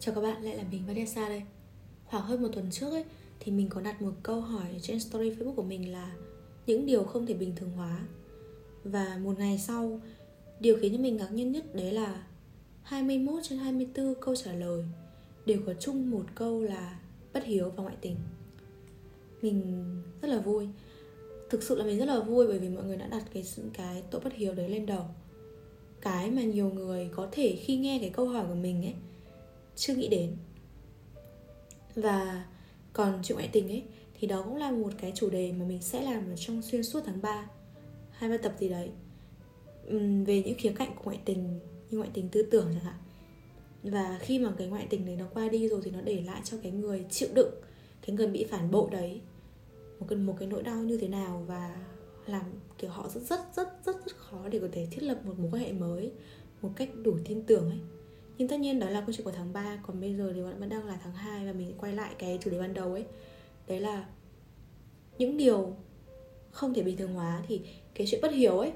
Chào các bạn, lại là mình Vanessa đây. Khoảng hơn một tuần trước ấy Thì mình có đặt một câu hỏi trên story facebook của mình là Những điều không thể bình thường hóa. Và một ngày sau Điều khiến cho mình ngạc nhiên nhất đấy là 21 trên 24 câu trả lời Đều có chung một câu là Bất hiếu và ngoại tình. Mình rất là vui. Thực sự là mình rất là vui bởi vì mọi người đã đặt cái cái tội bất hiếu đấy lên đầu. Cái mà nhiều người có thể khi nghe cái câu hỏi của mình ấy chưa nghĩ đến. Và còn chuyện ngoại tình ấy, thì đó cũng là một cái chủ đề mà mình sẽ làm ở trong xuyên suốt tháng 3 hai ba tập gì đấy. Về những khía cạnh của ngoại tình, như ngoại tình tư tưởng chẳng hạn. Và khi mà cái ngoại tình đấy nó qua đi rồi thì nó để lại cho cái người chịu đựng, cái người bị phản bội đấy một cái một cái nỗi đau như thế nào và làm, kiểu, họ rất rất rất rất rất khó để có thể thiết lập một mối quan hệ mới, một cách đủ tin tưởng ấy nhưng tất nhiên đó là câu chuyện của tháng 3 còn bây giờ thì vẫn đang là tháng 2 và mình quay lại cái chủ đề ban đầu ấy. Đấy là những điều không thể bình thường hóa thì cái chuyện bất hiểu ấy,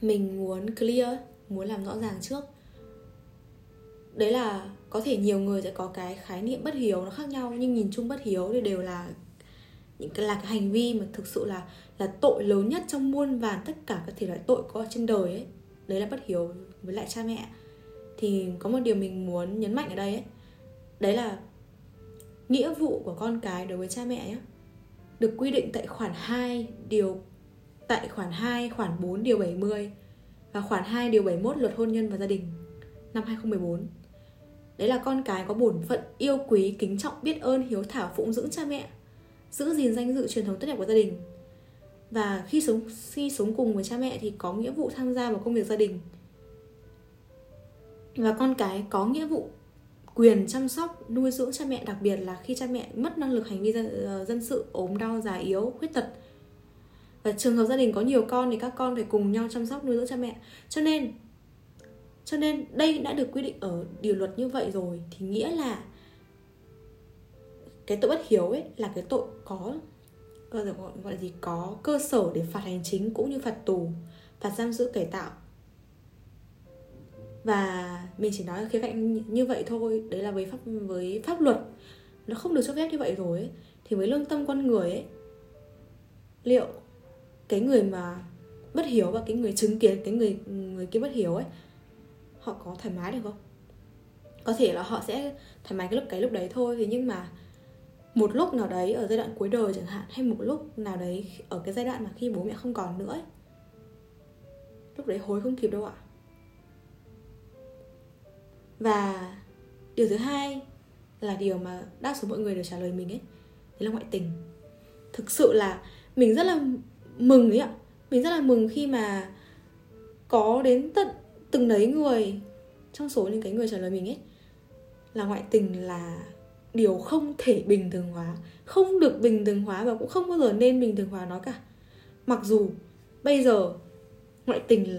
mình muốn clear, muốn làm rõ ràng trước. Đấy là có thể nhiều người sẽ có cái khái niệm bất hiếu nó khác nhau, nhưng nhìn chung bất hiếu thì đều là những cái, là cái hành vi mà thực sự là là tội lớn nhất trong muôn vàn tất cả các thể loại tội có trên đời ấy. Đấy là bất hiếu với lại cha mẹ thì có một điều mình muốn nhấn mạnh ở đây ấy đấy là nghĩa vụ của con cái đối với cha mẹ ấy, được quy định tại khoản 2 điều tại khoản 2 khoản 4 điều 70 và khoản 2 điều 71 luật hôn nhân và gia đình năm 2014. Đấy là con cái có bổn phận yêu quý, kính trọng, biết ơn, hiếu thảo, phụng dưỡng cha mẹ, giữ gìn danh dự truyền thống tốt đẹp của gia đình. Và khi sống khi sống cùng với cha mẹ thì có nghĩa vụ tham gia vào công việc gia đình, và con cái có nghĩa vụ quyền chăm sóc nuôi dưỡng cha mẹ đặc biệt là khi cha mẹ mất năng lực hành vi dân, ờ, dân sự ốm đau già yếu khuyết tật. Và trường hợp gia đình có nhiều con thì các con phải cùng nhau chăm sóc nuôi dưỡng cha mẹ. Cho nên cho nên đây đã được quy định ở điều luật như vậy rồi thì nghĩa là cái tội bất hiếu ấy là cái tội có gọi là gì có cơ sở để phạt hành chính cũng như phạt tù phạt giam giữ cải tạo và mình chỉ nói khía cạnh như vậy thôi đấy là với pháp với pháp luật. Nó không được cho phép như vậy rồi ấy. thì với lương tâm con người ấy liệu cái người mà bất hiếu và cái người chứng kiến cái người người kia bất hiếu ấy họ có thoải mái được không? Có thể là họ sẽ thoải mái cái lúc cái lúc đấy thôi thế nhưng mà một lúc nào đấy ở giai đoạn cuối đời chẳng hạn hay một lúc nào đấy ở cái giai đoạn mà khi bố mẹ không còn nữa ấy, lúc đấy hối không kịp đâu ạ và điều thứ hai là điều mà đa số mọi người đều trả lời mình ấy đấy là ngoại tình. Thực sự là mình rất là mừng ấy ạ. Mình rất là mừng khi mà có đến tận từng đấy người trong số những cái người trả lời mình ấy là ngoại tình là điều không thể bình thường hóa không được bình thường hóa và cũng không bao giờ nên bình thường hóa nó cả. Mặc dù bây giờ ngoại tình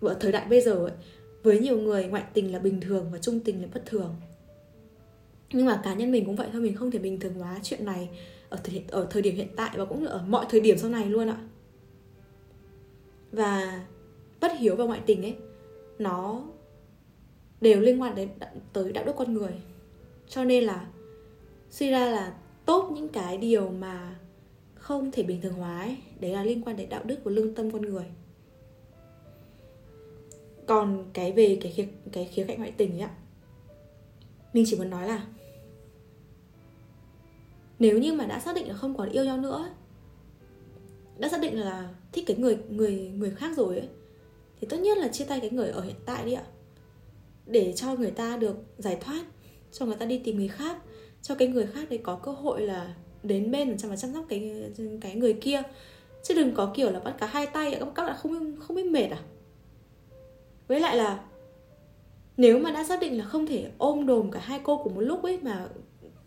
ở thời đại bây giờ ấy, với nhiều người ngoại tình là bình thường và trung tình là bất thường. Nhưng mà cá nhân mình cũng vậy thôi mình không thể bình thường hóa chuyện này ở thời, ở thời điểm hiện tại và cũng ở mọi thời điểm sau này luôn ạ. Và bất hiếu và ngoại tình ấy nó đều liên quan đến tới đạo đức con người. Cho nên là suy ra là tốt những cái điều mà không thể bình thường hóa ấy, đấy là liên quan đến đạo đức và lương tâm con người còn cái về cái khía, cái khía cạnh ngoại tình ấy ạ mình chỉ muốn nói là nếu như mà đã xác định là không còn yêu nhau nữa đã xác định là thích cái người người người khác rồi ấy thì tốt nhất là chia tay cái người ở hiện tại đi ạ. Để cho người ta được giải thoát cho người ta đi tìm người khác cho cái người khác đấy có cơ hội là đến bên và chăm sóc cái cái người kia. Chứ đừng có kiểu là bắt cả hai tay các bạn không không biết mệt à? Với lại là nếu mà đã xác định là không thể ôm đồm cả hai cô cùng một lúc ấy mà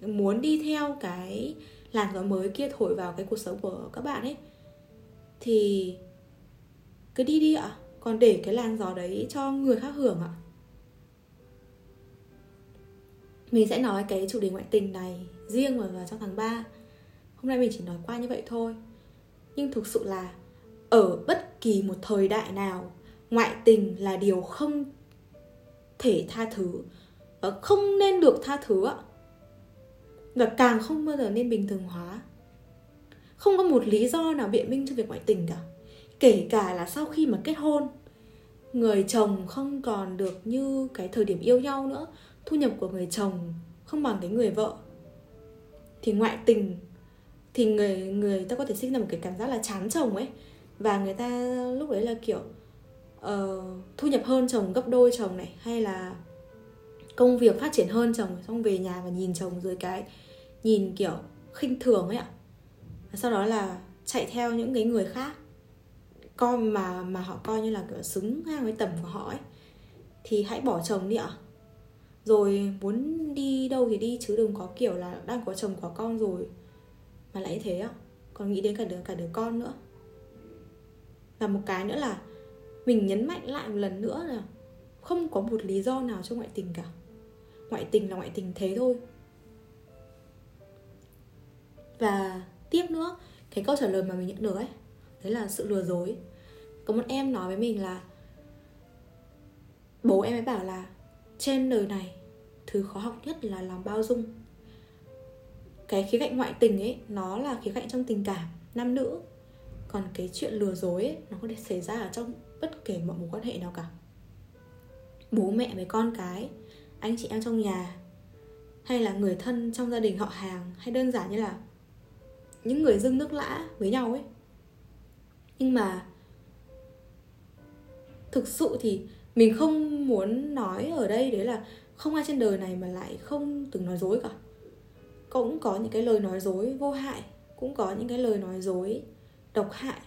muốn đi theo cái làn gió mới kia thổi vào cái cuộc sống của các bạn ấy, thì cứ đi đi ạ. Còn để cái làn gió đấy cho người khác hưởng ạ. Mình sẽ nói cái chủ đề ngoại tình này riêng vào trong tháng 3 hôm nay mình chỉ nói qua như vậy thôi. Nhưng thực sự là ở bất kỳ một thời đại nào ngoại tình là điều không thể tha thứ và không nên được tha thứ ạ. Và càng không bao giờ nên bình thường hóa. Không có một lý do nào biện minh cho việc ngoại tình cả. Kể cả là sau khi mà kết hôn, người chồng không còn được như cái thời điểm yêu nhau nữa, thu nhập của người chồng không bằng cái người vợ. Thì ngoại tình, thì người người ta có thể sinh ra một cái cảm giác là chán chồng ấy. Và người ta lúc đấy là kiểu uh, thu nhập hơn chồng gấp đôi chồng này hay là công việc phát triển hơn chồng xong về nhà và nhìn chồng dưới cái nhìn kiểu khinh thường ấy ạ. Và sau đó là chạy theo những cái người khác coi mà mà họ coi như là kiểu xứng ngang với tầm của họ ấy. Thì hãy bỏ chồng đi ạ. Rồi muốn đi đâu thì đi chứ đừng có kiểu là đang có chồng có con rồi mà lại thế ạ. Còn nghĩ đến cả đứa cả đứa con nữa. Và một cái nữa là mình nhấn mạnh lại một lần nữa là không có một lý do nào cho ngoại tình cả. Ngoại tình là ngoại tình thế thôi. Và tiếp nữa cái câu trả lời mà mình nhận được ấy đấy là sự lừa dối. Có một em nói với mình là bố em ấy bảo là trên đời này thứ khó học nhất là lòng bao dung. Cái khía cạnh ngoại tình ấy nó là khía cạnh trong tình cảm nam nữ. Còn cái chuyện lừa dối ấy, nó có thể xảy ra ở trong bất kể mọi mối quan hệ nào cả. Bố mẹ với con cái, anh chị em trong nhà, hay là người thân trong gia đình họ hàng, hay đơn giản như là những người dưng nước lã với nhau ấy. Nhưng mà thực sự thì mình không muốn nói ở đây đấy là không ai trên đời này mà lại không từng nói dối cả. Cũng có những cái lời nói dối vô hại, cũng có những cái lời nói dối độc hại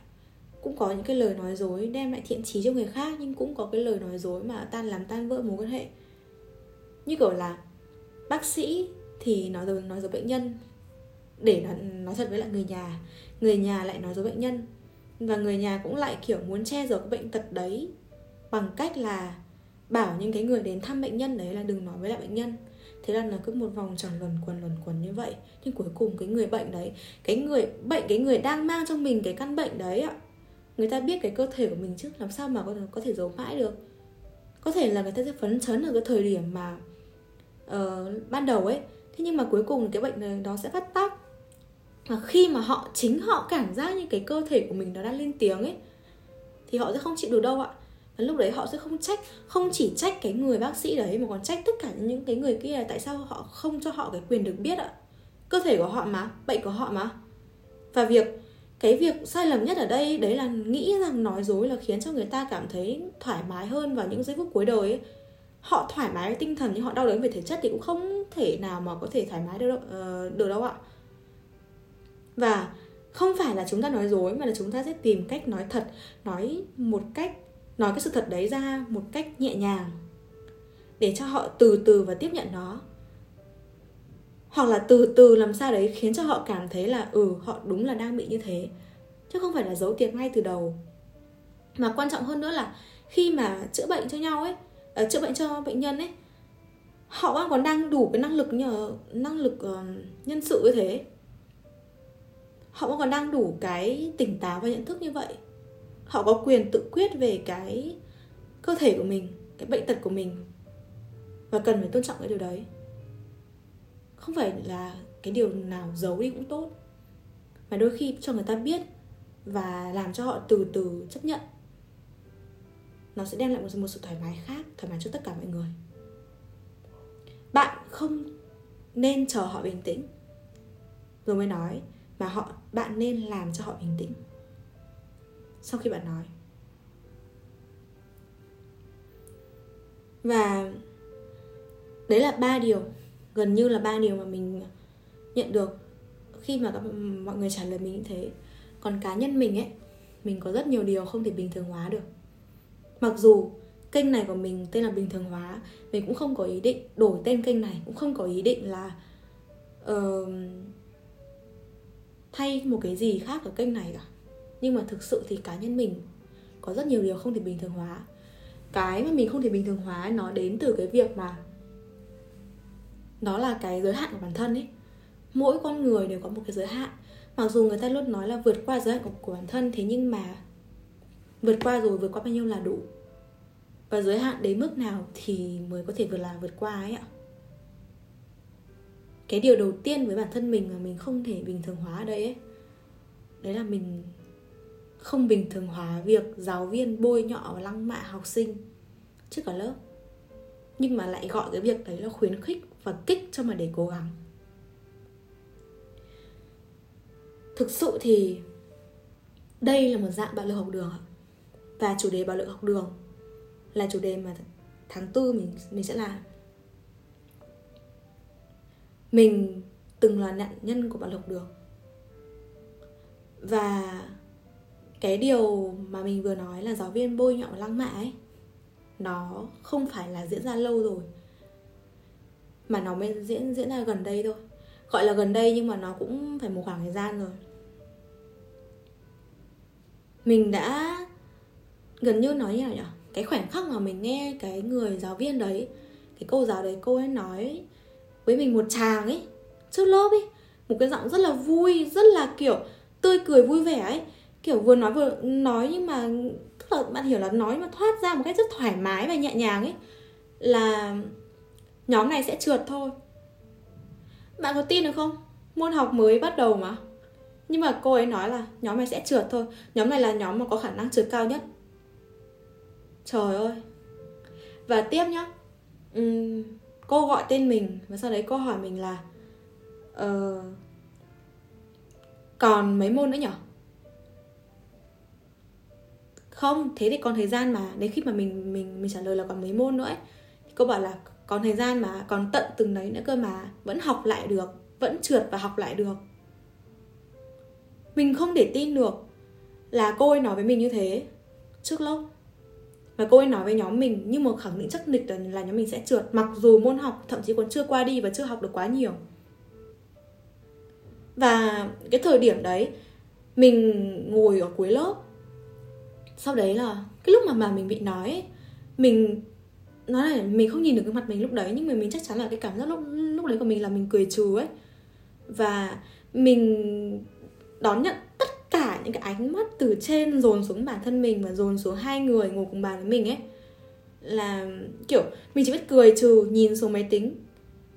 cũng có những cái lời nói dối đem lại thiện trí cho người khác nhưng cũng có cái lời nói dối mà tan làm tan vỡ mối quan hệ. Như kiểu là bác sĩ thì nói dối nói dối bệnh nhân để nói, nói thật với lại người nhà người nhà lại nói dối bệnh nhân. Và người nhà cũng lại kiểu muốn che giấu cái bệnh tật đấy bằng cách là bảo những cái người đến thăm bệnh nhân đấy là đừng nói với lại bệnh nhân. Thế là nó cứ một vòng tròn luẩn quẩn luẩn quẩn như vậy. Nhưng cuối cùng cái người bệnh đấy cái người bệnh cái người đang mang trong mình cái căn bệnh đấy ạ người ta biết cái cơ thể của mình chứ làm sao mà có thể, có thể giấu mãi được? Có thể là người ta sẽ phấn chấn ở cái thời điểm mà uh, ban đầu ấy. Thế nhưng mà cuối cùng cái bệnh này nó sẽ phát tác. Và khi mà họ chính họ cảm giác như cái cơ thể của mình nó đang lên tiếng ấy thì họ sẽ không chịu được đâu ạ. Và lúc đấy họ sẽ không trách không chỉ trách cái người bác sĩ đấy mà còn trách tất cả những cái người kia. Là tại sao họ không cho họ cái quyền được biết ạ? Cơ thể của họ mà bệnh của họ mà. Và việc cái việc sai lầm nhất ở đây đấy là nghĩ rằng nói dối là khiến cho người ta cảm thấy thoải mái hơn vào những giây phút cuối đời ấy. Họ thoải mái tinh thần nhưng họ đau đớn về thể chất thì cũng không thể nào mà có thể thoải mái được uh, được đâu ạ. Và không phải là chúng ta nói dối mà là chúng ta sẽ tìm cách nói thật nói một cách nói cái sự thật đấy ra một cách nhẹ nhàng để cho họ từ từ và tiếp nhận nó hoặc là từ từ làm sao đấy khiến cho họ cảm thấy là ừ họ đúng là đang bị như thế. Chứ không phải là giấu tiệc ngay từ đầu. Mà quan trọng hơn nữa là khi mà chữa bệnh cho nhau ấy uh, chữa bệnh cho bệnh nhân ấy họ còn đang đủ cái năng lực nhờ năng lực uh, nhân sự như thế. Họ còn đang đủ cái tỉnh táo và nhận thức như vậy. Họ có quyền tự quyết về cái cơ thể của mình cái bệnh tật của mình. Và cần phải tôn trọng cái điều đấy không phải là cái điều nào giấu đi cũng tốt. Mà đôi khi cho người ta biết và làm cho họ từ từ chấp nhận nó sẽ đem lại một, một sự thoải mái khác thoải mái cho tất cả mọi người. Bạn không nên chờ họ bình tĩnh. Rồi mới nói mà họ bạn nên làm cho họ bình tĩnh. Sau khi bạn nói. Và đấy là ba điều gần như là ba điều mà mình nhận được. Khi mà các mọi người trả lời mình như thế còn cá nhân mình ấy mình có rất nhiều điều không thể bình thường hóa được. Mặc dù kênh này của mình tên là bình thường hóa mình cũng không có ý định đổi tên kênh này cũng không có ý định là uh, thay một cái gì khác ở kênh này cả. Nhưng mà thực sự thì cá nhân mình có rất nhiều điều không thể bình thường hóa. Cái mà mình không thể bình thường hóa nó đến từ cái việc mà đó là cái giới hạn của bản thân ấy mỗi con người đều có một cái giới hạn. Mặc dù người ta luôn nói là vượt qua giới hạn của, của bản thân thế nhưng mà vượt qua rồi vượt qua bao nhiêu là đủ. Và giới hạn đến mức nào thì mới có thể vượt là vượt qua ấy ạ. Cái điều đầu tiên với bản thân mình mà mình không thể bình thường hóa ở đây ấy đấy là mình không bình thường hóa việc giáo viên bôi nhọ và lăng mạ học sinh trước cả lớp nhưng mà lại gọi cái việc đấy là khuyến khích và kích cho mà để cố gắng. Thực sự thì đây là một dạng bạo lực học đường và chủ đề bạo lực học đường là chủ đề mà tháng tư mình mình sẽ làm. Mình từng là nạn nhân của bạo lực học đường. Và cái điều mà mình vừa nói là giáo viên bôi nhọ lăng mạ ấy nó không phải là diễn ra lâu rồi, mà nó mới diễn diễn ra gần đây thôi. Gọi là gần đây nhưng mà nó cũng phải một khoảng thời gian rồi. Mình đã gần như nói như nào nhỉ? Cái khoảnh khắc mà mình nghe cái người giáo viên đấy, cái cô giáo đấy, cô ấy nói với mình một chàng ấy, trước lớp ấy, một cái giọng rất là vui, rất là kiểu tươi cười vui vẻ ấy. Kiểu vừa nói vừa nói nhưng mà là bạn hiểu là nói mà thoát ra một cách rất thoải mái và nhẹ nhàng ấy là nhóm này sẽ trượt thôi. Bạn có tin được không? Môn học mới bắt đầu mà. Nhưng mà cô ấy nói là nhóm này sẽ trượt thôi. Nhóm này là nhóm mà có khả năng trượt cao nhất. Trời ơi. Và tiếp nhá. Uhm, cô gọi tên mình và sau đấy cô hỏi mình là uh, còn mấy môn nữa nhở? Không, thế thì còn thời gian mà. Đến khi mà mình mình mình trả lời là còn mấy môn nữa ấy. Thì cô bảo là còn thời gian mà, còn tận từng đấy nữa cơ mà. Vẫn học lại được, vẫn trượt và học lại được. Mình không để tin được là cô ấy nói với mình như thế. Trước lớp. Và cô ấy nói với nhóm mình, nhưng mà khẳng định chắc nịch là nhóm mình sẽ trượt. Mặc dù môn học thậm chí còn chưa qua đi và chưa học được quá nhiều. Và cái thời điểm đấy, mình ngồi ở cuối lớp sau đấy là cái lúc mà mà mình bị nói ấy, mình nói là mình không nhìn được cái mặt mình lúc đấy nhưng mà mình chắc chắn là cái cảm giác lúc lúc đấy của mình là mình cười trừ ấy. Và mình đón nhận tất cả những cái ánh mắt từ trên dồn xuống bản thân mình và dồn xuống hai người ngồi cùng bàn với mình ấy. Là kiểu mình chỉ biết cười trừ nhìn xuống máy tính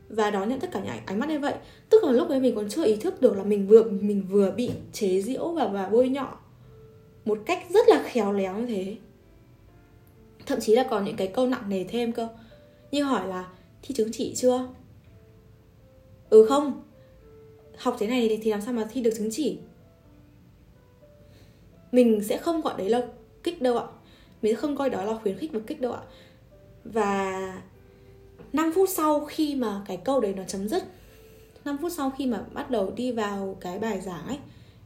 và đón nhận tất cả những ánh mắt như vậy. Tức là lúc đấy mình còn chưa ý thức được là mình vừa mình vừa bị chế giễu và và bôi nhọ một cách rất là khéo léo như thế. Thậm chí là còn những cái câu nặng nề thêm cơ. Như hỏi là, thi chứng chỉ chưa? Ừ không. Học thế này thì làm sao mà thi được chứng chỉ? Mình sẽ không gọi đấy là kích đâu ạ. Mình sẽ không coi đó là khuyến khích và kích đâu ạ. Và 5 phút sau khi mà cái câu đấy nó chấm dứt 5 phút sau khi mà bắt đầu đi vào cái bài giảng ấy,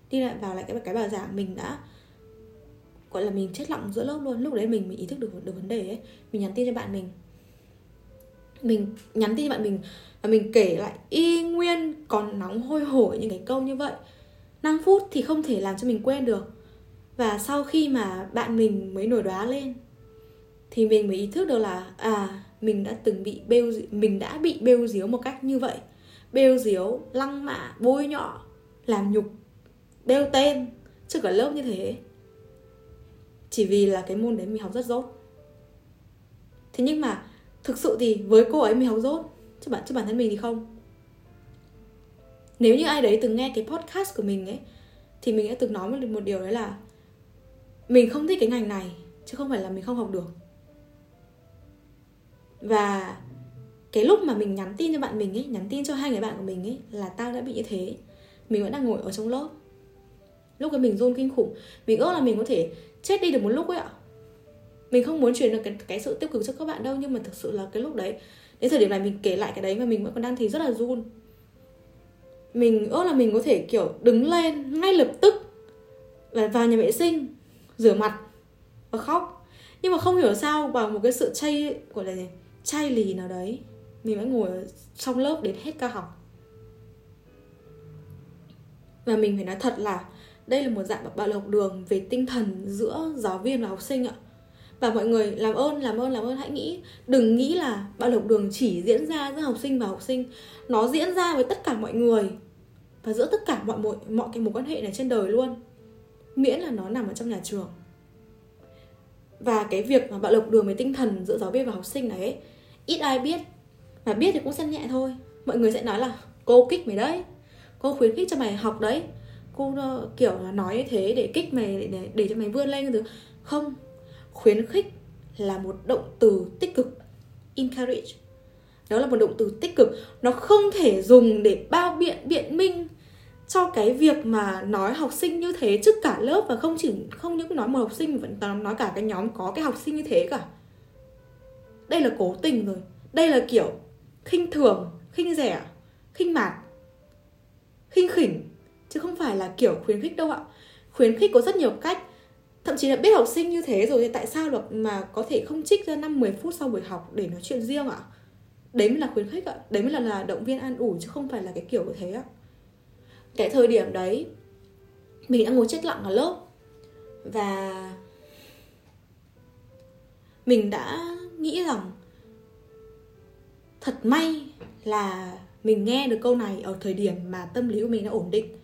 đi lại vào lại cái cái bài giảng, mình đã gọi là mình chết lặng giữa lớp luôn. Lúc đấy mình mình ý thức được được vấn đề ấy. Mình nhắn tin cho bạn mình. Mình nhắn tin cho bạn mình và mình kể lại, y nguyên còn nóng hôi hổi những cái câu như vậy. 5 phút thì không thể làm cho mình quên được. Và sau khi mà bạn mình mới nổi đoá lên, thì mình mới ý thức được là à mình đã từng bị bêu mình đã bị bêu diếu một cách như vậy. Bêu diếu lăng mạ, bôi nhọ, làm nhục, bêu tên trước cả lớp như thế chỉ vì là cái môn đấy mình học rất dốt. Thế nhưng mà thực sự thì với cô ấy mình học dốt chứ bản chứ bản thân mình thì không. Nếu như ai đấy từng nghe cái podcast của mình ấy thì mình đã từng nói một, một điều đấy là mình không thích cái ngành này chứ không phải là mình không học được. Và cái lúc mà mình nhắn tin cho bạn mình ấy nhắn tin cho hai người bạn của mình ấy là tao đã bị như thế mình vẫn đang ngồi ở trong lớp. Lúc ấy mình run kinh khủng mình ước là mình có thể chết đi được một lúc ấy ạ. Mình không muốn truyền được cái, cái sự tiêu cực cho các bạn đâu nhưng mà thực sự là cái lúc đấy đến thời điểm này mình kể lại cái đấy mà mình vẫn còn đang thì rất là run. Mình ước là mình có thể kiểu đứng lên ngay lập tức và vào nhà vệ sinh rửa mặt và khóc. Nhưng mà không hiểu sao bằng một cái sự chay gọi là gì chay lì nào đấy mình vẫn ngồi trong lớp đến hết ca học. Và mình phải nói thật là đây là một dạng bạo lực học đường về tinh thần giữa giáo viên và học sinh ạ. Và mọi người làm ơn làm ơn làm ơn hãy nghĩ. Đừng nghĩ là bạo lực đường chỉ diễn ra giữa học sinh và học sinh. Nó diễn ra với tất cả mọi người và giữa tất cả mọi mọi mọi cái mối quan hệ này trên đời luôn. Miễn là nó nằm ở trong nhà trường. Và cái việc mà bạo lực đường với tinh thần giữa giáo viên và học sinh này ấy, ít ai biết. Và biết thì cũng xem nhẹ thôi. Mọi người sẽ nói là cô kích mày đấy. Cô khuyến khích cho mày học đấy cô ờ, kiểu là nói như thế để kích mày để, để cho mày vươn lên cái thứ. Không. Khuyến khích là một động từ tích cực. Encourage. Đó là một động từ tích cực. Nó không thể dùng để bao biện biện minh cho cái việc mà nói học sinh như thế trước cả lớp và không chỉ không những nói một học sinh mà vẫn nói cả cái nhóm có cái học sinh như thế cả. Đây là cố tình rồi. Đây là kiểu khinh thường khinh rẻ khinh mạt khinh khỉnh chứ không phải là kiểu khuyến khích đâu ạ. Khuyến khích có rất nhiều cách. Thậm chí là biết học sinh như thế rồi thì tại sao được mà có thể không trích ra 5 10 phút sau buổi học để nói chuyện riêng ạ? Đấy mới là khuyến khích ạ. Đấy mới là, là động viên an ủi chứ không phải là cái kiểu như thế ạ. Cái thời điểm đấy mình đã ngồi chết lặng ở lớp. Và mình đã nghĩ rằng thật may là mình nghe được câu này ở thời điểm mà tâm lý của mình đã ổn định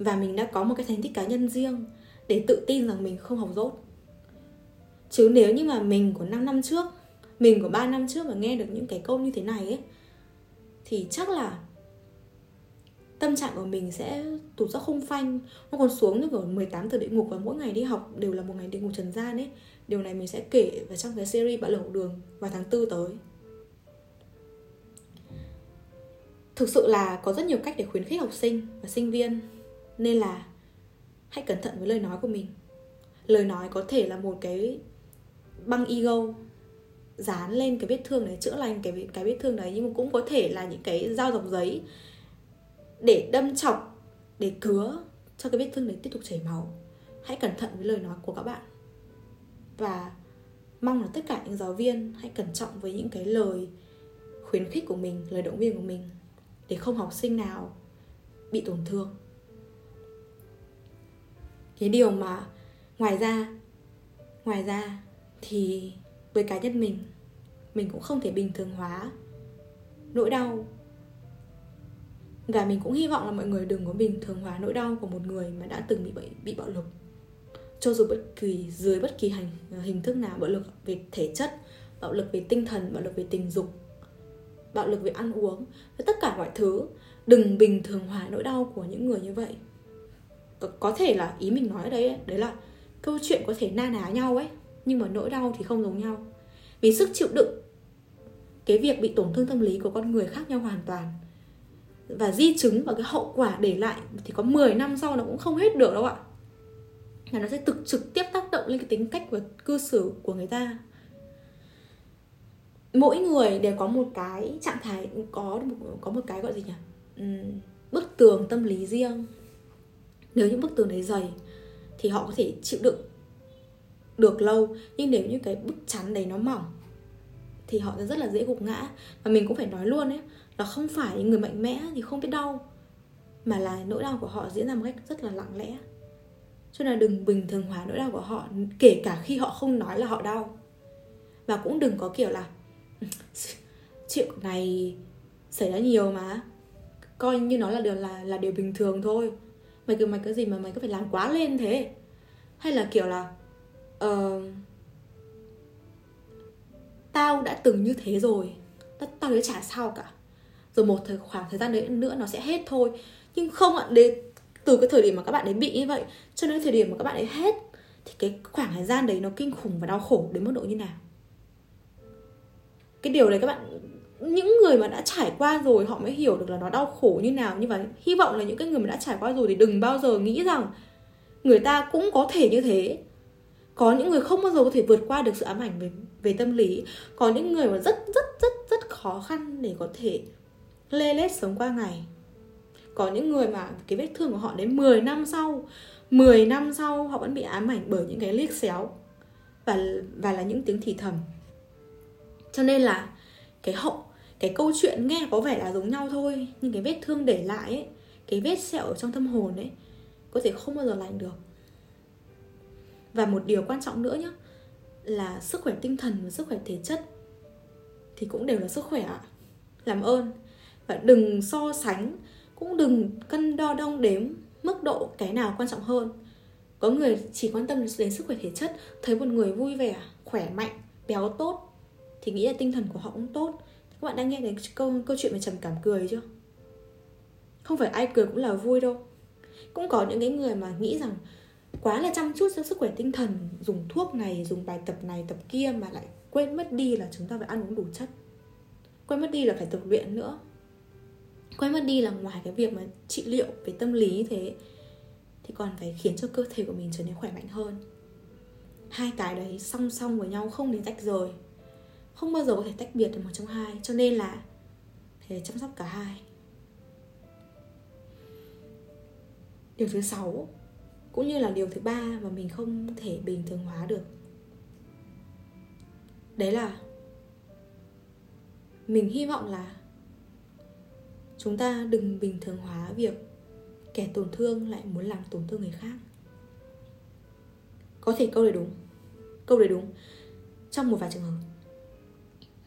và mình đã có một cái thành tích cá nhân riêng để tự tin rằng mình không học dốt. Chứ nếu như mà mình của 5 năm trước, mình của 3 năm trước mà nghe được những cái câu như thế này ấy, thì chắc là tâm trạng của mình sẽ tụt ra không phanh. Nó còn xuống như kiểu 18 từ địa ngục và mỗi ngày đi học đều là một ngày địa ngục trần gian ấy. Điều này mình sẽ kể vào trong cái series bạn lẩu đường vào tháng 4 tới. Thực sự là có rất nhiều cách để khuyến khích học sinh và sinh viên nên là hãy cẩn thận với lời nói của mình. Lời nói có thể là một cái băng ego dán lên cái vết thương đấy, chữa lành cái cái vết thương đấy, nhưng mà cũng có thể là những cái dao dọc giấy để đâm chọc, để cứa cho cái vết thương đấy tiếp tục chảy máu. Hãy cẩn thận với lời nói của các bạn. Và mong là tất cả những giáo viên hãy cẩn trọng với những cái lời khuyến khích của mình, lời động viên của mình, để không học sinh nào bị tổn thương cái điều mà ngoài ra ngoài ra thì với cá nhân mình mình cũng không thể bình thường hóa nỗi đau. Và mình cũng hy vọng là mọi người đừng có bình thường hóa nỗi đau của một người mà đã từng bị bị, bị bạo lực. Cho dù bất kỳ dưới bất kỳ hành hình thức nào bạo lực về thể chất bạo lực về tinh thần bạo lực về tình dục bạo lực về ăn uống với tất cả mọi thứ đừng bình thường hóa nỗi đau của những người như vậy có, thể là ý mình nói ở đấy đấy là câu chuyện có thể na ná nhau ấy nhưng mà nỗi đau thì không giống nhau. Vì sức chịu đựng cái việc bị tổn thương tâm lý của con người khác nhau hoàn toàn. Và di chứng và cái hậu quả để lại thì có 10 năm sau nó cũng không hết được đâu ạ. Là nó sẽ thực trực tiếp tác động lên cái tính cách và cư xử của người ta. Mỗi người đều có một cái trạng thái có có một cái gọi gì nhỉ? Uhm, bức tường tâm lý riêng nếu những bức tường đấy dày, thì họ có thể chịu đựng được lâu. Nhưng nếu như cái bức chắn đấy nó mỏng, thì họ sẽ rất là dễ gục ngã. Và mình cũng phải nói luôn ấy, là không phải người mạnh mẽ thì không biết đau, mà là nỗi đau của họ diễn ra một cách rất là lặng lẽ. Cho nên là đừng bình thường hóa nỗi đau của họ, kể cả khi họ không nói là họ đau. Và cũng đừng có kiểu là, chuyện này xảy ra nhiều mà, coi như nó là điều là là điều bình thường thôi mày cứ mày cái gì mà mày cứ phải làm quá lên thế? Hay là kiểu là uh, tao đã từng như thế rồi tao, tao đấy chả sao cả. Rồi một thời khoảng thời gian đấy nữa nó sẽ hết thôi. Nhưng không ạ đến từ cái thời điểm mà các bạn ấy bị như vậy cho đến thời điểm mà các bạn ấy hết thì cái khoảng thời gian đấy nó kinh khủng và đau khổ đến mức độ như nào? Cái điều đấy các bạn những người mà đã trải qua rồi họ mới hiểu được là nó đau khổ như nào. Như vậy hy vọng là những cái người mà đã trải qua rồi thì đừng bao giờ nghĩ rằng người ta cũng có thể như thế. Có những người không bao giờ có thể vượt qua được sự ám ảnh về về tâm lý. Có những người mà rất rất rất rất khó khăn để có thể lê lết sống qua ngày. Có những người mà cái vết thương của họ đến 10 năm sau 10 năm sau họ vẫn bị ám ảnh bởi những cái liếc xéo và và là những tiếng thì thầm. Cho nên là cái hậu cái câu chuyện nghe có vẻ là giống nhau thôi, nhưng cái vết thương để lại ấy, cái vết sẹo ở trong tâm hồn ấy, có thể không bao giờ lành được. Và một điều quan trọng nữa nhé là sức khỏe tinh thần và sức khỏe thể chất thì cũng đều là sức khỏe ạ. Làm ơn. Và đừng so sánh, cũng đừng cân đo đong đếm mức độ cái nào quan trọng hơn. Có người chỉ quan tâm đến sức khỏe thể chất, thấy một người vui vẻ, khỏe mạnh, béo tốt, thì nghĩ là tinh thần của họ cũng tốt các bạn đang nghe đến câu câu chuyện về trầm cảm cười chưa? Không phải ai cười cũng là vui đâu. Cũng có những cái người mà nghĩ rằng quá là chăm chút cho sức khỏe tinh thần, dùng thuốc này, dùng bài tập này, tập kia mà lại quên mất đi là chúng ta phải ăn uống đủ chất. Quên mất đi là phải tập luyện nữa. Quên mất đi là ngoài cái việc mà trị liệu về tâm lý thế, thì còn phải khiến cho cơ thể của mình trở nên khỏe mạnh hơn. Hai cái đấy song song với nhau không thể tách rời không bao giờ có thể tách biệt được một trong hai, cho nên là phải chăm sóc cả hai. Điều thứ sáu, cũng như là điều thứ ba mà mình không thể bình thường hóa được, đấy là mình hy vọng là chúng ta đừng bình thường hóa việc kẻ tổn thương lại muốn làm tổn thương người khác. Có thể câu đấy đúng, câu đấy đúng. Trong một vài trường hợp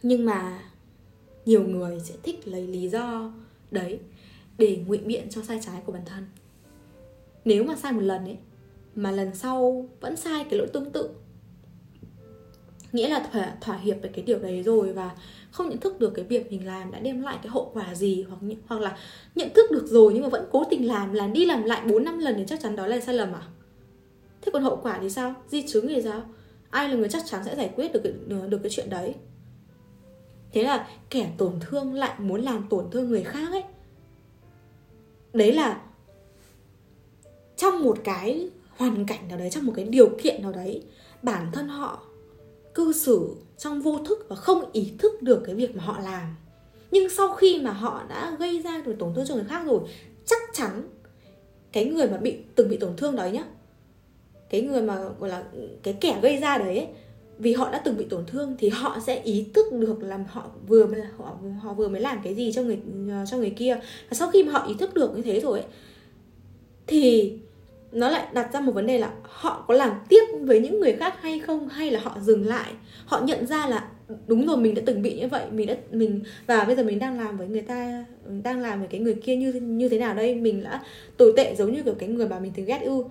nhưng mà nhiều người sẽ thích lấy lý do đấy để ngụy biện cho sai trái của bản thân. Nếu mà sai một lần ấy mà lần sau vẫn sai cái lỗi tương tự nghĩa là thỏa, thỏa hiệp với cái điều đấy rồi và không nhận thức được cái việc mình làm đã đem lại cái hậu quả gì hoặc hoặc là nhận thức được rồi nhưng mà vẫn cố tình làm làm đi làm lại 4 năm lần thì chắc chắn đó là sai lầm à? Thế còn hậu quả thì sao? Di chứng thì sao? Ai là người chắc chắn sẽ giải quyết được cái, được cái chuyện đấy? Thế là kẻ tổn thương lại muốn làm tổn thương người khác ấy. Đấy là trong một cái hoàn cảnh nào đấy trong một cái điều kiện nào đấy bản thân họ cư xử trong vô thức và không ý thức được cái việc mà họ làm. Nhưng sau khi mà họ đã gây ra được tổn thương cho người khác rồi chắc chắn cái người mà bị từng bị tổn thương đấy nhá cái người mà gọi là cái kẻ gây ra đấy ấy, vì họ đã từng bị tổn thương thì họ sẽ ý thức được làm họ vừa họ họ vừa mới làm cái gì cho người ờ, cho người kia. Và sau khi mà họ ý thức được như thế rồi ấy, thì nó lại đặt ra một vấn đề là họ có làm tiếp với những người khác hay không? Hay là họ dừng lại? Họ nhận ra là đúng rồi mình đã từng bị như vậy mình đã mình và bây giờ mình đang làm với người ta đang làm với cái người kia như như thế nào đây? Mình đã tồi tệ giống như kiểu cái người mà mình từng ghét ưu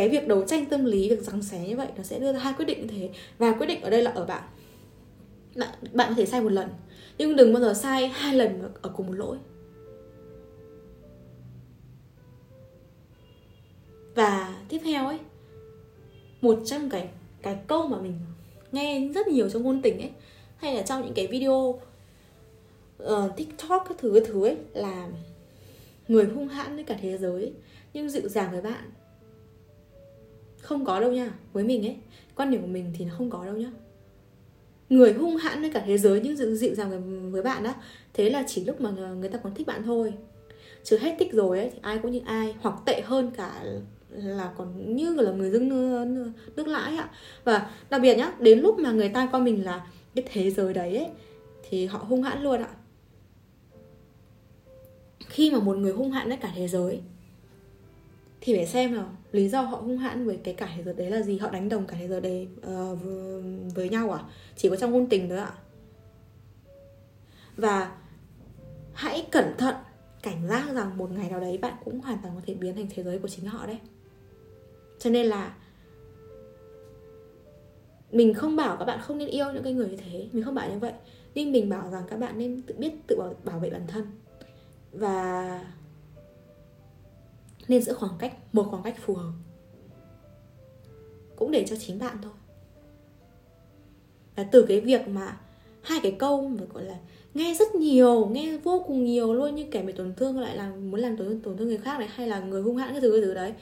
cái việc đấu tranh tâm lý việc giằng xé như vậy nó sẽ đưa ra hai quyết định như thế. Và quyết định ở đây là ở bạn. Bạn bạn có thể sai một lần. Nhưng đừng bao giờ sai hai lần ở cùng một lỗi. Và tiếp theo ấy một trong cái cái câu mà mình nghe rất nhiều trong ngôn tình ấy hay là trong những cái video uh, tiktok các thứ các thứ ấy là người hung hãn với cả thế giới nhưng dịu dàng với bạn không có đâu nha với mình ấy quan điểm của mình thì nó không có đâu nhá. Người hung hãn với cả thế giới nhưng dịu, dịu dàng với, bạn đó thế là chỉ lúc mà người ta còn thích bạn thôi. Chứ hết thích rồi ấy thì ai cũng như ai hoặc tệ hơn cả là còn như là người dưng nước, lãi ạ. Và đặc biệt nhá đến lúc mà người ta coi mình là cái thế giới đấy ấy thì họ hung hãn luôn ạ. Khi mà một người hung hãn với cả thế giới thì phải xem nào lý do họ hung hãn với cái cả thế giới đấy là gì? Họ đánh đồng cả thế giới đấy uh, với nhau à? Chỉ có trong ngôn tình thôi ạ. Và hãy cẩn thận cảnh giác rằng một ngày nào đấy bạn cũng hoàn toàn có thể biến thành thế giới của chính họ đấy. Cho nên là mình không bảo các bạn không nên yêu những cái người như thế. Mình không bảo như vậy. Nhưng mình bảo rằng các bạn nên tự biết tự bảo, bảo vệ bản thân. Và nên giữ khoảng cách một khoảng cách phù hợp. Cũng để cho chính bạn thôi. Và từ cái việc mà hai cái câu mà gọi là nghe rất nhiều nghe vô cùng nhiều luôn như kẻ bị tổn thương lại là muốn làm tổn, tổn thương người khác này hay là người hung hãn cái thứ cái thứ đấy.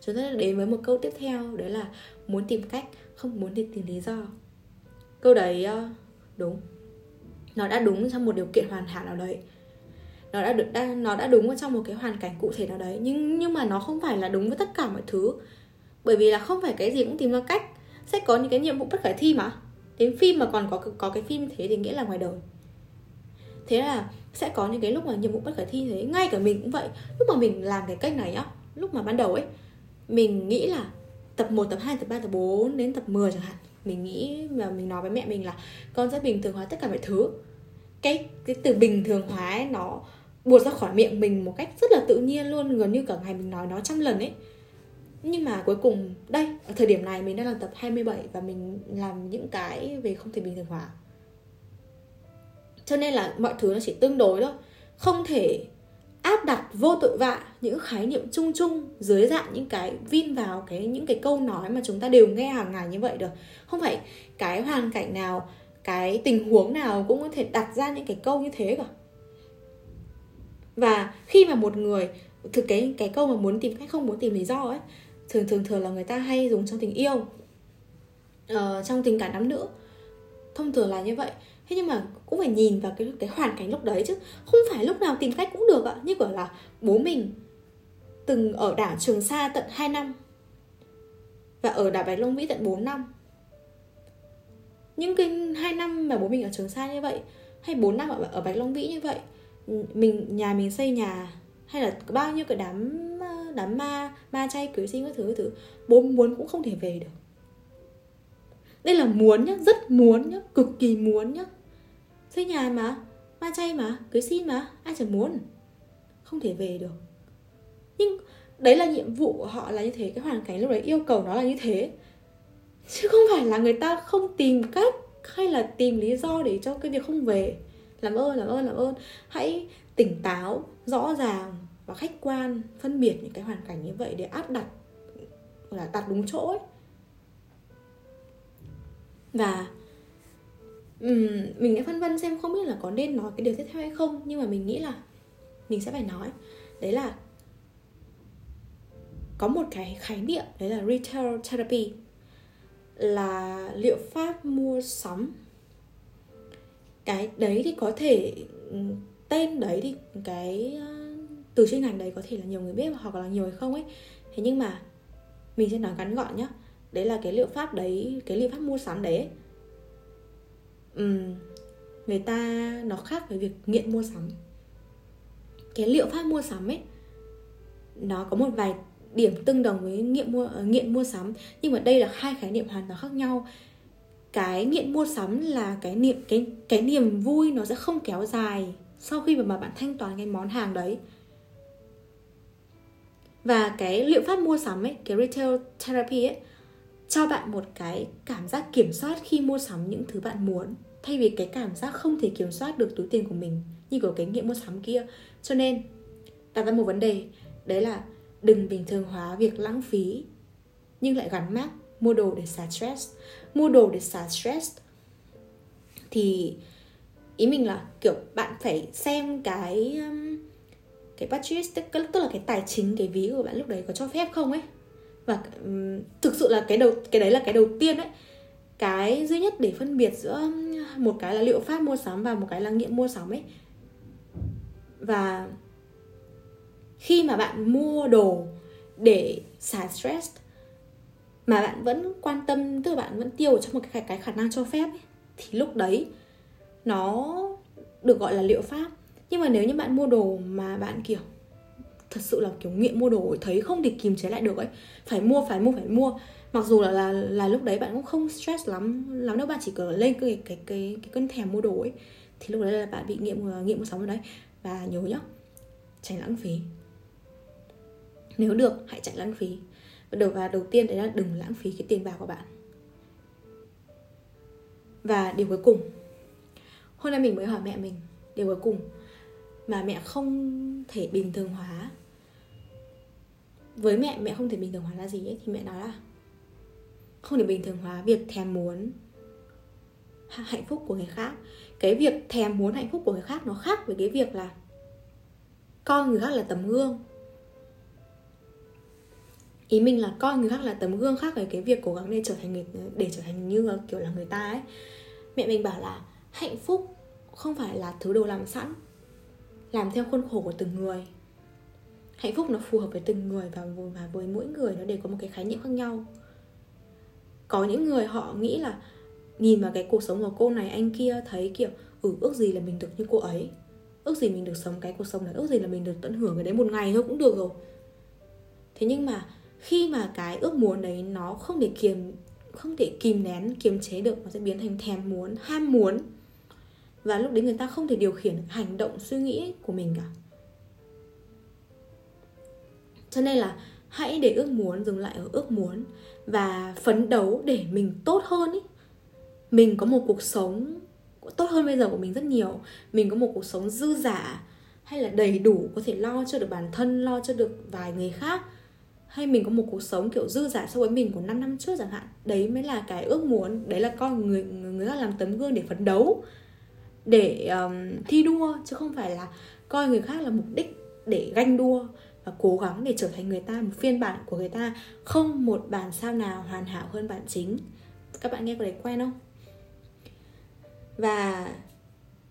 Chúng ta đến với một câu tiếp theo đấy là muốn tìm cách không muốn đi tìm lý do. Câu đấy ờ, đúng. Nó đã đúng trong một điều kiện hoàn hảo nào đấy nó đã được đang nó đã đúng ở trong một cái hoàn cảnh cụ thể nào đấy nhưng nhưng mà nó không phải là đúng với tất cả mọi thứ. Bởi vì là không phải cái gì cũng tìm ra cách. Sẽ có những cái nhiệm vụ bất khả thi mà. Đến phim mà còn có có cái phim thế thì nghĩa là ngoài đời. Thế là sẽ có những cái lúc mà nhiệm vụ bất khả thi thế. Ngay cả mình cũng vậy. Lúc mà mình làm cái cách này á lúc mà ban đầu ấy mình nghĩ là tập 1, tập 2, tập 3, tập 4 đến tập 10 chẳng hạn. Mình nghĩ và mình nói với mẹ mình là con sẽ bình thường hóa tất cả mọi thứ. Cái cái từ bình thường hóa ấy, nó buột ra khỏi miệng mình một cách rất là tự nhiên luôn, gần như cả ngày mình nói nó trăm lần ấy. Nhưng mà cuối cùng, đây, ở thời điểm này mình đang làm tập 27 và mình làm những cái về không thể bình thường hóa. Cho nên là mọi thứ nó chỉ tương đối thôi. Không thể áp đặt vô tội vạ những khái niệm chung chung dưới dạng những cái vin vào cái, những cái câu nói mà chúng ta đều nghe hàng ngày như vậy được. Không phải cái hoàn cảnh nào, cái tình huống nào cũng có thể đặt ra những cái câu như thế cả và khi mà một người thực cái cái câu mà muốn tìm cách không muốn tìm lý do ấy thường thường thường là người ta hay dùng trong tình yêu uh, trong tình cảm nam nữ. Thông thường là như vậy. Thế nhưng mà cũng phải nhìn vào cái cái hoàn cảnh lúc đấy chứ. Không phải lúc nào tìm cách cũng được ạ. Như kiểu là bố mình từng ở đảo Trường Sa tận 2 năm và ở đảo Bạch Long Vĩ tận 4 năm. Những cái hai năm mà bố mình ở Trường Sa như vậy hay 4 năm ở, ở Bạch Long Vĩ như vậy mình, nhà mình xây nhà, hay là bao nhiêu cái đám ờ, đám ma ma chay cưới xin các thứ các thứ, bố muốn cũng không thể về được. Đây là muốn nhá, rất muốn nhá, cực kỳ muốn nhá. Xây nhà mà, ma chay mà cưới xin mà, ai chẳng muốn. Không thể về được. Nhưng đấy là nhiệm vụ của họ là như thế, cái hoàn cảnh lúc đấy yêu cầu nó là như thế. Chứ không phải là người ta không tìm cách hay là tìm lý do để cho cái việc không về làm ơn làm ơn làm ơn. Hãy tỉnh táo rõ ràng và khách quan phân biệt những cái hoàn cảnh như vậy để áp đặt là đặt đúng chỗ ấy. Và um, mình đã phân vân xem không biết là có nên nói cái điều tiếp theo hay không nhưng mà mình nghĩ là mình sẽ phải nói. Đấy là có một cái khái niệm đấy là retail therapy là liệu pháp mua sắm cái đấy thì có thể ừ, tên đấy thì cái ờ, từ chuyên ngành đấy có thể là nhiều người biết hoặc là nhiều người không ấy. Thế nhưng mà mình sẽ nói ngắn gọn nhá. Đấy là cái liệu pháp đấy cái liệu pháp mua sắm đấy um, người ta nó khác với việc nghiện mua sắm. Cái liệu pháp mua sắm ấy nó có một vài điểm tương đồng với nghiện mua uh, nghiện mua sắm. Nhưng mà đây là hai khái niệm hoàn toàn khác nhau cái nghiện mua sắm là cái niệm, cái cái niềm vui nó sẽ không kéo dài sau khi mà bạn thanh toán cái món hàng đấy. Và cái liệu pháp mua sắm ấy, cái retail therapy ấy, cho bạn một cái cảm giác kiểm soát khi mua sắm những thứ bạn muốn. Thay vì cái cảm giác không thể kiểm soát được túi tiền của mình như của cái nghiện mua sắm kia. Cho nên, đặt ra một vấn đề, đấy là đừng bình thường hóa việc lãng phí nhưng lại gắn mác mua đồ để xả stress. Mua đồ để xả stress thì ý mình là kiểu bạn phải xem cái um, cái budget tức, tức là cái tài chính cái ví của bạn lúc đấy có cho phép không ấy. Và um, thực sự là cái đầu cái đấy là cái đầu tiên ấy. Cái duy nhất để phân biệt giữa um, một cái là liệu pháp mua sắm và một cái là nghiện mua sắm ấy. Và khi mà bạn mua đồ để xả stress mà bạn vẫn quan tâm tức là bạn vẫn tiêu trong một cái cái khả năng cho phép ấy, thì lúc đấy nó được gọi là liệu pháp. Nhưng mà nếu như bạn mua đồ mà bạn kiểu thật sự là kiểu nghiện mua đồ ấy, thấy không thể kìm chế lại được ấy phải mua phải mua phải mua mặc dù là là là lúc đấy bạn cũng không stress lắm lắm đâu bạn chỉ cần lên cái cái cái cái cơn thèm mua đồ ấy thì lúc đấy là bạn bị nghiện ờ, nghiện mua sắm rồi đấy. Và nhớ nhá tránh lãng phí. Nếu được hãy tránh lãng phí đầu và đầu tiên đấy là đừng lãng phí cái tiền bạc của bạn. Và điều cuối cùng, hôm nay mình mới hỏi mẹ mình, điều cuối cùng mà mẹ không thể bình thường hóa, với mẹ mẹ không thể bình thường hóa là gì ấy? Thì mẹ nói là không thể bình thường hóa việc thèm muốn hạnh phúc của người khác. Cái việc thèm muốn hạnh phúc của người khác nó khác với cái việc là coi người khác là tấm gương ý mình là coi người khác là tấm gương khác về cái việc cố gắng để trở thành người, để trở thành như là kiểu là người ta ấy. Mẹ mình bảo là hạnh phúc không phải là thứ đồ làm sẵn, làm theo khuôn khổ của từng người. Hạnh phúc nó phù hợp với từng người và và với mỗi người, nó đều có một cái khái niệm khác nhau. Có những người họ nghĩ là nhìn vào cái cuộc sống của cô này, anh kia thấy kiểu ừ ước gì là mình được như cô ấy, ước gì mình được sống cái cuộc sống này, ước gì là mình được tận hưởng cái đấy một ngày thôi cũng được rồi. Thế nhưng mà khi mà cái ước muốn đấy nó không thể kiềm, không thể kìm nén, kiềm chế được, nó sẽ biến thành thèm muốn, ham muốn. Và lúc đấy người ta không thể điều khiển hành động, suy nghĩ của mình cả. Cho nên là hãy để ước muốn dừng lại ở ước muốn và phấn đấu để mình tốt hơn ý. Mình có một cuộc sống tốt hơn bây giờ của mình rất nhiều. Mình có một cuộc sống dư giả hay là đầy đủ có thể lo cho được bản thân, lo cho được vài người khác hay mình có một cuộc sống kiểu dư giả so với mình của 5 năm trước chẳng hạn. Đấy mới là cái ước muốn đấy là coi người người ta làm tấm gương để phấn đấu để um, thi đua chứ không phải là coi người khác là mục đích để ganh đua và cố gắng để trở thành người ta một phiên bản của người ta không một bản sao nào hoàn hảo hơn bản chính. Các bạn nghe có đấy quen không? Và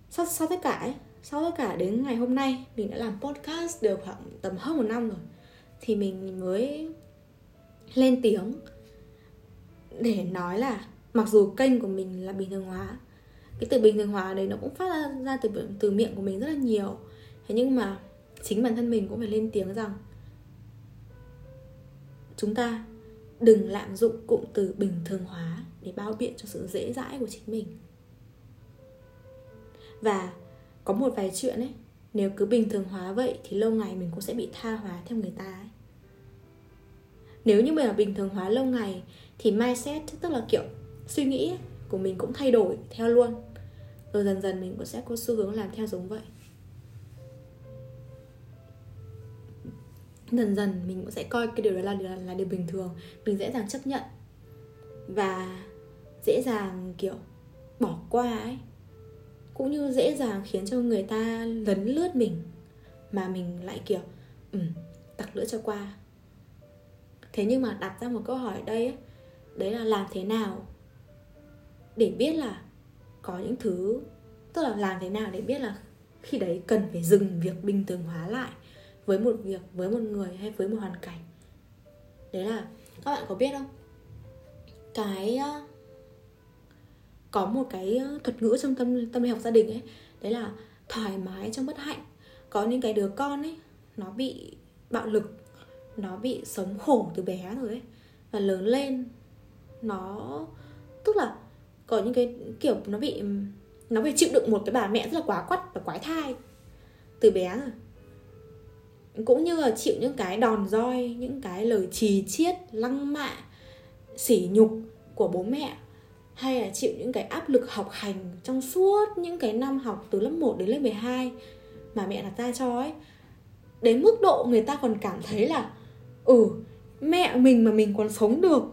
sau, sau tất cả ấy, sau tất cả đến ngày hôm nay mình đã làm podcast được khoảng tầm hơn một năm rồi thì mình mới lên tiếng để nói là mặc dù kênh của mình là bình thường hóa cái từ bình thường hóa đấy nó cũng phát ra, ra từ từ miệng của mình rất là nhiều thế nhưng mà chính bản thân mình cũng phải lên tiếng rằng chúng ta đừng lạm dụng cụm từ bình thường hóa để bao biện cho sự dễ dãi của chính mình và có một vài chuyện ấy nếu cứ bình thường hóa vậy thì lâu ngày mình cũng sẽ bị tha hóa theo người ta ấy nếu như mình là bình thường hóa lâu ngày thì mindset tức là kiểu suy nghĩ của mình cũng thay đổi theo luôn. Rồi dần dần mình cũng sẽ có xu hướng làm theo giống vậy. Dần dần mình cũng sẽ coi cái điều đó là, là là điều bình thường mình dễ dàng chấp nhận và dễ dàng kiểu bỏ qua ấy. Cũng như dễ dàng khiến cho người ta lấn lướt mình mà mình lại kiểu ừ, tặc lưỡi cho qua thế nhưng mà đặt ra một câu hỏi ở đây ấy, đấy là làm thế nào để biết là có những thứ tức là làm thế nào để biết là khi đấy cần phải dừng việc bình thường hóa lại với một việc với một người hay với một hoàn cảnh? Đấy là các bạn có biết không? Cái ờ, có một cái ờ, thuật ngữ trong tâm tâm lý học gia đình ấy đấy là thoải mái trong bất hạnh. Có những cái đứa con ấy nó bị bạo lực nó bị sống khổ từ bé rồi ấy. Và lớn lên, nó, tức là có những cái kiểu nó bị, nó phải chịu đựng một cái bà mẹ rất là quá quắt và quái thai từ bé rồi. Cũng như là chịu những cái đòn roi, những cái lời trì chiết, lăng mạ, sỉ nhục của bố mẹ. Hay là chịu những cái áp lực học hành trong suốt những cái năm học từ lớp 1 đến lớp 12 mà mẹ đặt ra cho ấy. Đến mức độ người ta còn cảm thấy là ừ mẹ mình mà mình còn sống được,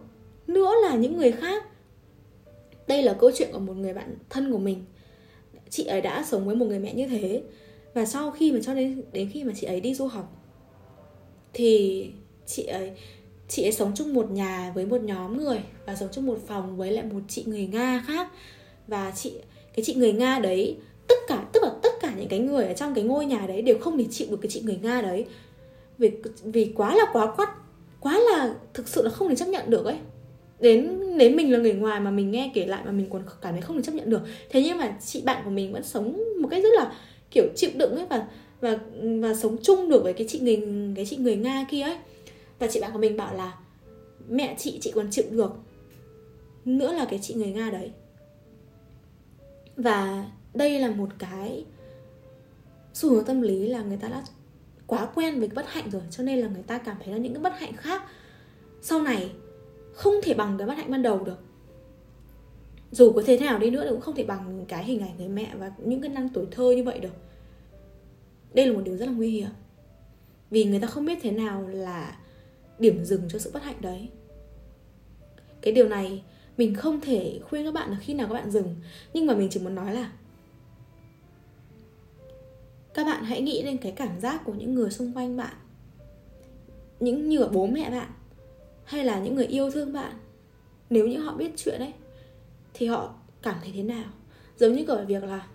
nữa là những người khác. Đây là câu chuyện của một người bạn thân của mình. Chị ấy đã sống với một người mẹ như thế, và sau khi mà cho đến đến khi mà chị ấy đi du học, thì chị ấy chị ấy sống chung một nhà với một nhóm người, và sống chung một phòng với lại một chị người nga khác. Và chị, cái chị người nga đấy, tất cả, tức là tất cả những cái người ở trong cái ngôi nhà đấy đều không thể chịu được cái chị người nga đấy vì vì quá là quá quắt quá là thực sự là không thể chấp nhận được ấy. Đến đến mình là người ngoài mà mình nghe kể lại mà mình còn cảm thấy không thể chấp nhận được. Thế nhưng mà chị bạn của mình vẫn sống một cách rất là, kiểu, chịu đựng ấy và và và sống chung được với cái chị người, cái chị người nga kia ấy. Và chị bạn của mình bảo là, mẹ chị chị còn chịu được nữa là cái chị người nga đấy. Và đây là một cái xu hướng tâm lý là người ta đã quá quen với cái bất hạnh rồi, cho nên là người ta cảm thấy là những cái bất hạnh khác sau này không thể bằng cái bất hạnh ban đầu được. Dù có thế nào đi nữa thì cũng không thể bằng cái hình ảnh người mẹ và những cái năm tuổi thơ như vậy được. Đây là một điều rất là nguy hiểm. Vì người ta không biết thế nào là điểm dừng cho sự bất hạnh đấy. Cái điều này mình không thể khuyên các bạn là khi nào các bạn dừng. Nhưng mà mình chỉ muốn nói là các bạn hãy nghĩ đến cái cảm giác của những người xung quanh bạn. Những như bố mẹ bạn hay là những người yêu thương bạn. Nếu như họ biết chuyện đấy thì họ cảm thấy thế nào? Giống như kiểu việc là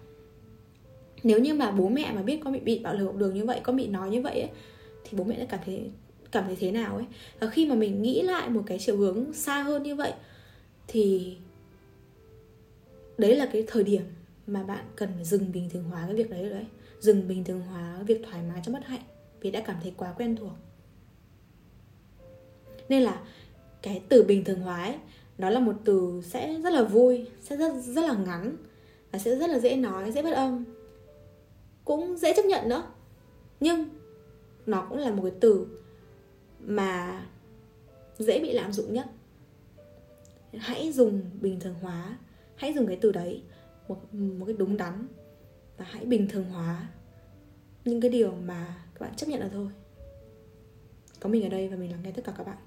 nếu như mà bố mẹ mà biết con bị bị bạo lực học đường như vậy con bị nói như vậy ấy, thì bố mẹ đã cảm thấy cảm thấy thế nào ấy? Và khi mà mình nghĩ lại một cái chiều hướng xa hơn như vậy thì đấy là cái thời điểm mà bạn cần phải dừng bình thường hóa cái việc đấy rồi đấy dừng bình thường hóa việc thoải mái cho bất hạnh vì đã cảm thấy quá quen thuộc. Nên là cái từ bình thường hóa ấy, nó là một từ sẽ rất là vui sẽ rất rất là ngắn và sẽ rất là dễ nói dễ phát âm cũng dễ chấp nhận nữa nhưng nó cũng là một cái từ mà dễ bị lạm dụng nhất. Hãy dùng bình thường hóa hãy dùng cái từ đấy một, một cái đúng đắn và hãy bình thường hóa những cái điều mà các bạn chấp nhận được thôi. Có mình ở đây và mình lắng nghe tất cả các bạn.